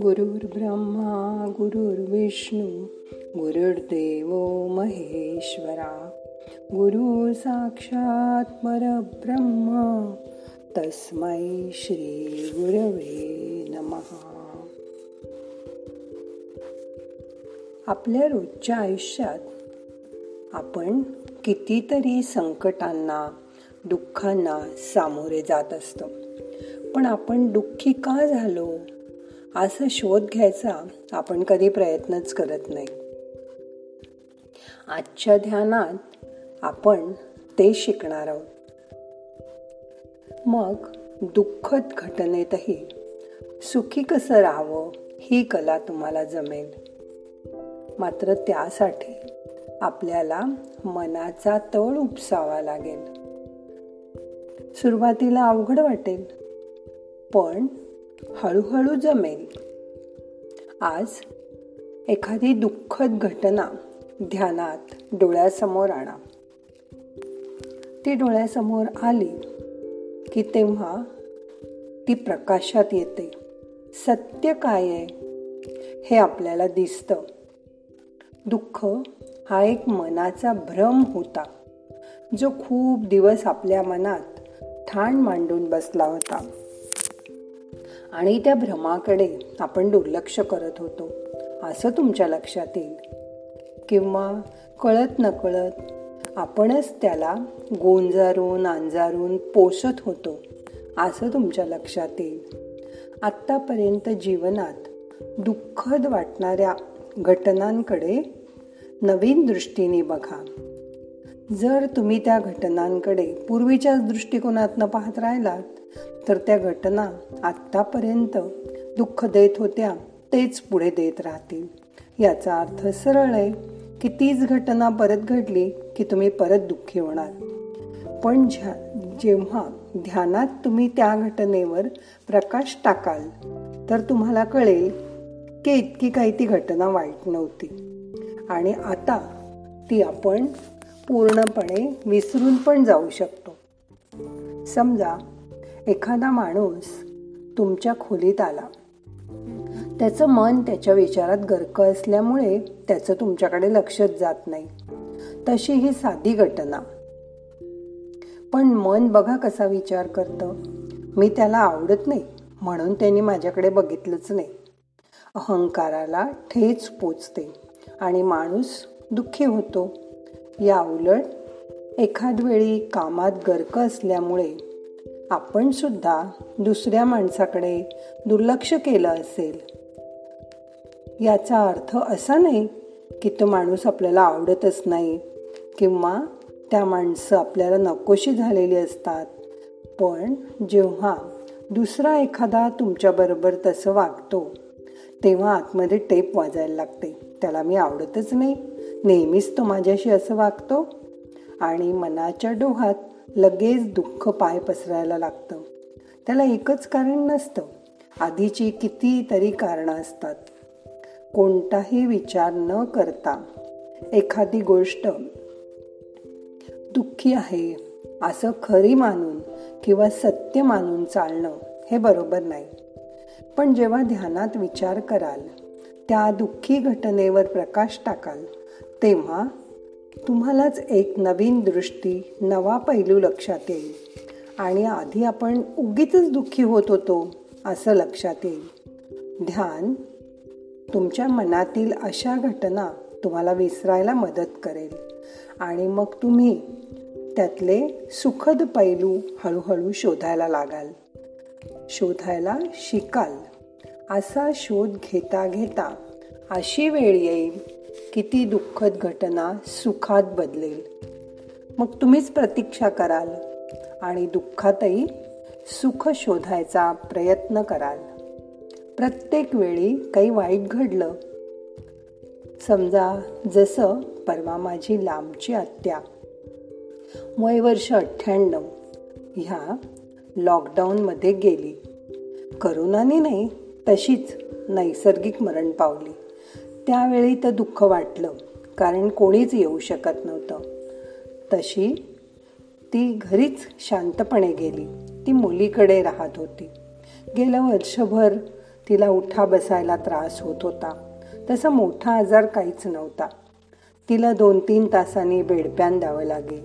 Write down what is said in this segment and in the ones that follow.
गुरुर्ब्रह्मा गुरुर्विष्णू गुरुर्देव महेश्वरा गुरु साक्षात परब्रह्म तस्मै श्री गुरवे नमहा आपल्या रोजच्या आयुष्यात आपण कितीतरी संकटांना दुःखांना सामोरे जात असतो. पण आपण दुःखी का झालो? असा शोध घ्यायचा आपण कधी प्रयत्नच करत नाही. आजच्या ध्यानात आपण ते शिकणार आहोत. मग दुःखद घटनेतही सुखी कसं राहावं ही कला तुम्हाला जमेल. मात्र त्यासाठी आपल्याला मनाचा तळ उपसावा लागेल. सुरुवातीला अवघड वाटेल. पण हळूहळू जमेल. आज एखादी दुःखद घटना ध्यानात डोळ्यासमोर आणा. ती डोळ्यासमोर आली की तेव्हा ती प्रकाशात येते. सत्य काय आहे? हे आपल्याला दिसतं. दुःख हा एक मनाचा भ्रम होता जो खूप दिवस आपल्या मनात ठाण मांडून बसला होता. आणि त्या भ्रमाकडे आपण दुर्लक्ष करत होतो असं तुमच्या लक्षात येईल. किंवा कळत नकळत आपणच त्याला गोंजारून अंजारून पोसत होतो असं तुमच्या लक्षात येईल. आत्तापर्यंत जीवनात दुःखद वाटणाऱ्या घटनांकडे नवीन दृष्टीने बघा. जर तुम्ही त्या घटनांकडे पूर्वीच्याच दृष्टिकोनातनं पाहत राहिलात तर त्या घटना आत्तापर्यंत दुःख देत होत्या तेच पुढे देत राहतील. याचा अर्थ सरळ आहे की तीच घटना परत घडली की तुम्ही परत दुःखी होणार. पण जेव्हा ध्यानात तुम्ही त्या घटनेवर प्रकाश टाकाल तर तुम्हाला कळेल की इतकी काही ती घटना वाईट नव्हती. आणि आता ती आपण पूर्णपणे विसरून पण जाऊ शकतो. समजा एखादा माणूस तुमच्या खोलीत आला. त्याचं मन त्याच्या विचारात गर्क असल्यामुळे त्याचं तुमच्याकडे लक्षच जात नाही. तशी ही साधी घटना. पण मन बघा कसा विचार करतं. मी त्याला आवडत नाही म्हणून त्यांनी माझ्याकडे बघितलंच नाही. अहंकाराला ठेच पोचते आणि माणूस दुःखी होतो. या उलट एखाद वेळी कामात गर्क असल्यामुळे आपण सुद्धा दुसऱ्या माणसाकडे दुर्लक्ष केलं असेल. याचा अर्थ असा नाही की तो माणूस आपल्याला आवडतच नाही किंवा त्या माणसं आपल्याला नकोशी झालेली असतात. पण जेव्हा दुसरा एखादा तुमच्याबरोबर तसं वागतो तेव्हा आतमध्ये टेप वाजायला लागते. त्याला मी आवडतच नाही. नेहमीच तो माझ्याशी असं वागतो आणि मनाच्या डोहात लगेच दुःख पाय पसरायला लागतं. त्याला एकच कारण नसतं. आधीची कितीतरी कारणं असतात. कोणताही विचार न करता एखादी गोष्ट दुःखी आहे असं खरी मानून किंवा सत्य मानून चालणं हे बरोबर नाही. पण जेव्हा ध्यानात विचार कराल त्या दुःखी घटनेवर प्रकाश टाकाल तेव्हा तुम्हालाच एक नवीन दृष्टी नवा पैलू लक्षात येईल. आणि आधी आपण उगीच दुःखी होत होतो असं लक्षात येईल. ध्यान तुमच्या मनातील अशा घटना तुम्हाला विसरायला मदत करेल. आणि मग तुम्ही त्यातले सुखद पैलू हळूहळू शोधायला लागाल. शोधायला शिकाल. असा शोध घेता घेता अशी वेळ येईल किती दुःखद घटना सुखात बदलेल. मग तुम्हीच प्रतीक्षा कराल आणि दुःखातही सुख शोधायचा प्रयत्न कराल. प्रत्येक वेळी काही वाईट घडलं. समजा जसं परवा माझी लांबची आत्या वय वर्ष अठ्ठ्याण्णव ह्या लॉकडाऊनमध्ये गेली. करोनाने नाही तशीच नैसर्गिक मरण पावली. त्यावेळी तर दुःख वाटलं कारण कोणीच येऊ शकत नव्हतं. तशी ती घरीच शांतपणे गेली. ती मुलीकडे राहत होती. गेलं वर्षभर तिला उठा बसायला त्रास होत होता. तसा मोठा आजार काहीच नव्हता. तिला दोन तीन तासांनी बेडप्यान द्यावं लागे.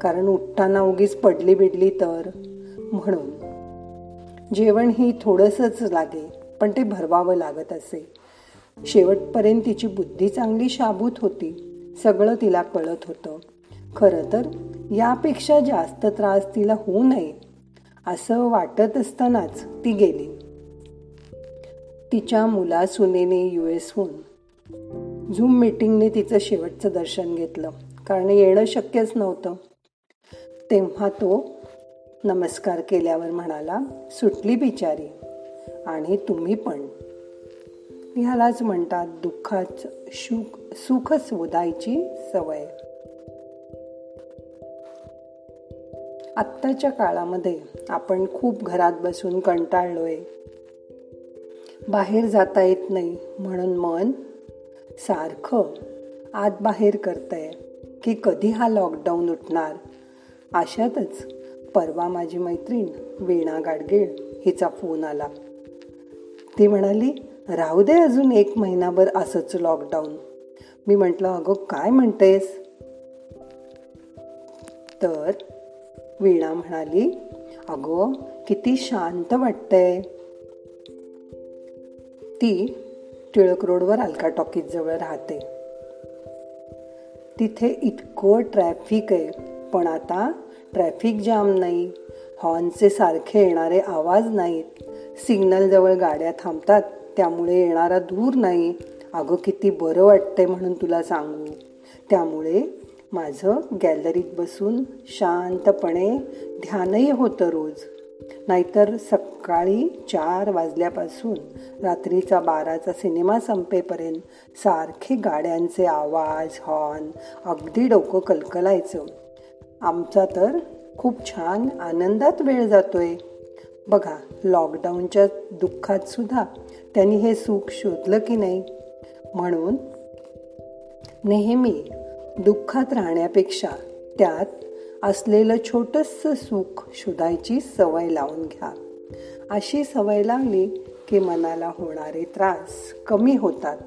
कारण उठताना उगीच पडली बिडली तर? म्हणून. जेवण ही थोडंसंच लागे पण ते भरवावं लागत असे. शेवटपर्यंत तिची बुद्धी चांगली शाबूत होती. सगळं तिला कळत होतं. खरं तर यापेक्षा जास्त त्रास तिला होऊ नये असं वाटत असतानाच ती गेली. तिच्या मुला सुनेने यू एसहून झूम मीटिंगने तिचं शेवटचं दर्शन घेतलं कारण येणं शक्यच नव्हतं. तेव्हा तो नमस्कार केल्यावर म्हणाला सुटली बिचारी. आणि तुम्ही पण. ह्यालाच म्हणतात दुःखाच सुख सुख शोधायची सवय. आत्ताच्या काळामध्ये आपण खूप घरात बसून कंटाळलोय. बाहेर जाता येत नाही म्हणून मन सारखं आत बाहेर करतंय की कधी हा लॉकडाऊन उठणार? अशातच परवा माझी मैत्रीण वीणा गाडगीळ हिचा फोन आला. ती म्हणाली राहू दे अजून एक महिनाभर असंच लॉकडाऊन मी म्हटलं अगं काय म्हणतेस? तर वीणा म्हणाली अगं किती शांत वाटतंय. ती टिळक रोडवर अलका टॉकीज जवळ राहते. तिथे इतकं ट्रॅफिक आहे पण आता ट्रॅफिक जाम नाही हॉर्नचे सारखे येणारे आवाज नाहीत. सिग्नल जवळ गाड्या थांबतात त्यामुळे येणारा धूर नाही. अगं किती बरं वाटतंय म्हणून तुला सांगू. त्यामुळे माझं गॅलरीत बसून शांतपणे ध्यानही होतं रोज. नाहीतर सकाळी चार वाजल्यापासून रात्रीचा बाराचा सिनेमा संपेपर्यंत सारखे गाड्यांचे आवाज हॉर्न अगदी डोकं कलकलायचं. आमचा तर खूप छान आनंदात वेळ जातोय. बघा लॉकडाऊनच्या दुःखात सुद्धा त्यांनी हे सुख शोधलं की नाही? म्हणून नेहमी दुःखात राहण्यापेक्षा त्यात असलेलं छोटंसं सुख शोधायची सवय लावून घ्या. अशी सवय लावली की मनाला होणारे त्रास कमी होतात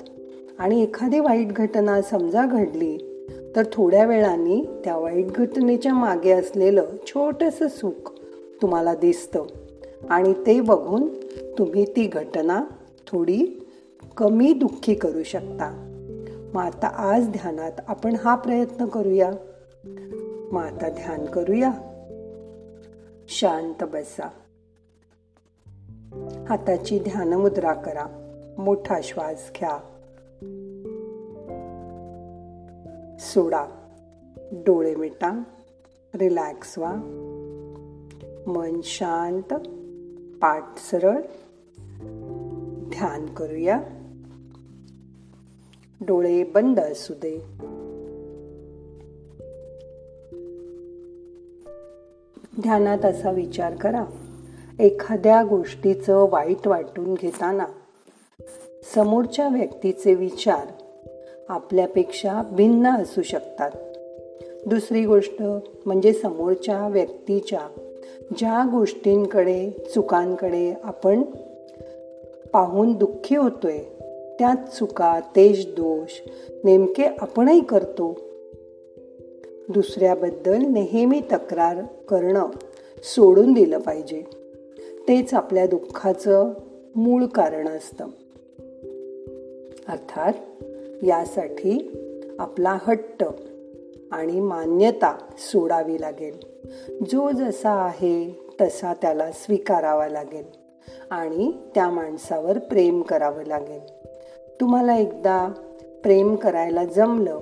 आणि एखादी वाईट घटना समजा घडली तर थोड्या वेळाने त्या वाईट घटनेच्या मागे असलेलं छोटंसं सुख तुम्हाला दिसतं. आणि ते बघून तुम्ही ती घटना थोडी कमी दुःखी करू शकता. मग आता आज ध्यानात आपण हा प्रयत्न करूया. मग आता ध्यान करूया. शांत बसा. हाताची ध्यान मुद्रा करा. मोठा श्वास घ्या. सोडा. डोळे मिटा. रिलॅक्स व्हा. मन शांत. पाठ सरळ. ध्यान करूया. डोळे बंद असू दे. ध्यानात असा विचार करा. एखाद्या गोष्टीचं वाईट वाटून घेताना समोरच्या व्यक्तीचे विचार आपल्यापेक्षा भिन्न असू शकतात. दुसरी गोष्ट म्हणजे समोरच्या व्यक्तीच्या ज्या गोष्टींकडे चुकांकडे आपण पाहून दुःखी होतोय त्यात चुका तेज दोष नेमके आपणही करतो. दुसऱ्याबद्दल नेहमी तक्रार करणं सोडून दिलं पाहिजे. तेच आपल्या दुःखाचं मूळ कारण असतं. अर्थात यासाठी आपला हट्ट आणि मान्यता सोडावी लागेल. जो जसा आहे तसा त्याला स्वीकारावा लागेल आणि त्या माणसावर प्रेम करावं लागेल. तुम्हाला एकदा प्रेम करायला जमलं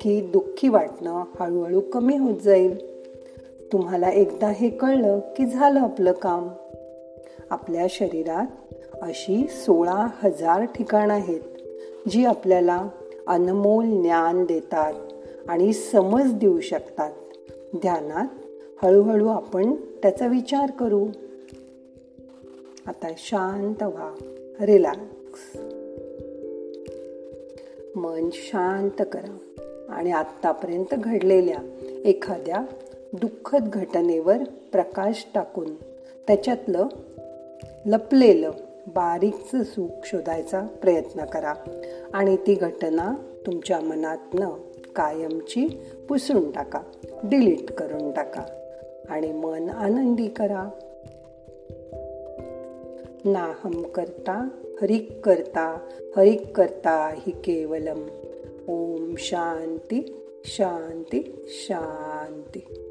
की दुःखी वाटणं हळूहळू कमी होत जाईल. तुम्हाला एकदा हे कळलं की झालं आपलं काम. आपल्या शरीरात अशी सोळा हजार ठिकाणं आहेत जी आपल्याला अनमोल ज्ञान देतात. आणि समज देऊ शकतात. ध्यानात हळूहळू आपण त्याचा विचार करू. आता शांत व्हा. रिलॅक्स मन शांत करा. आणि आत्तापर्यंत घडलेल्या एखाद्या दुःखद घटनेवर प्रकाश टाकून त्याच्यातलं लपलेलं बारीकचं सुख शोधायचा प्रयत्न करा. आणि ती घटना तुमच्या मनातनं कायमची पुसून टाका डिलीट करून टाका आणि मन आनंदी करा. नाहम करता हरिक करता हरिक करता हि केवलम. ओम शांती शांती शांती.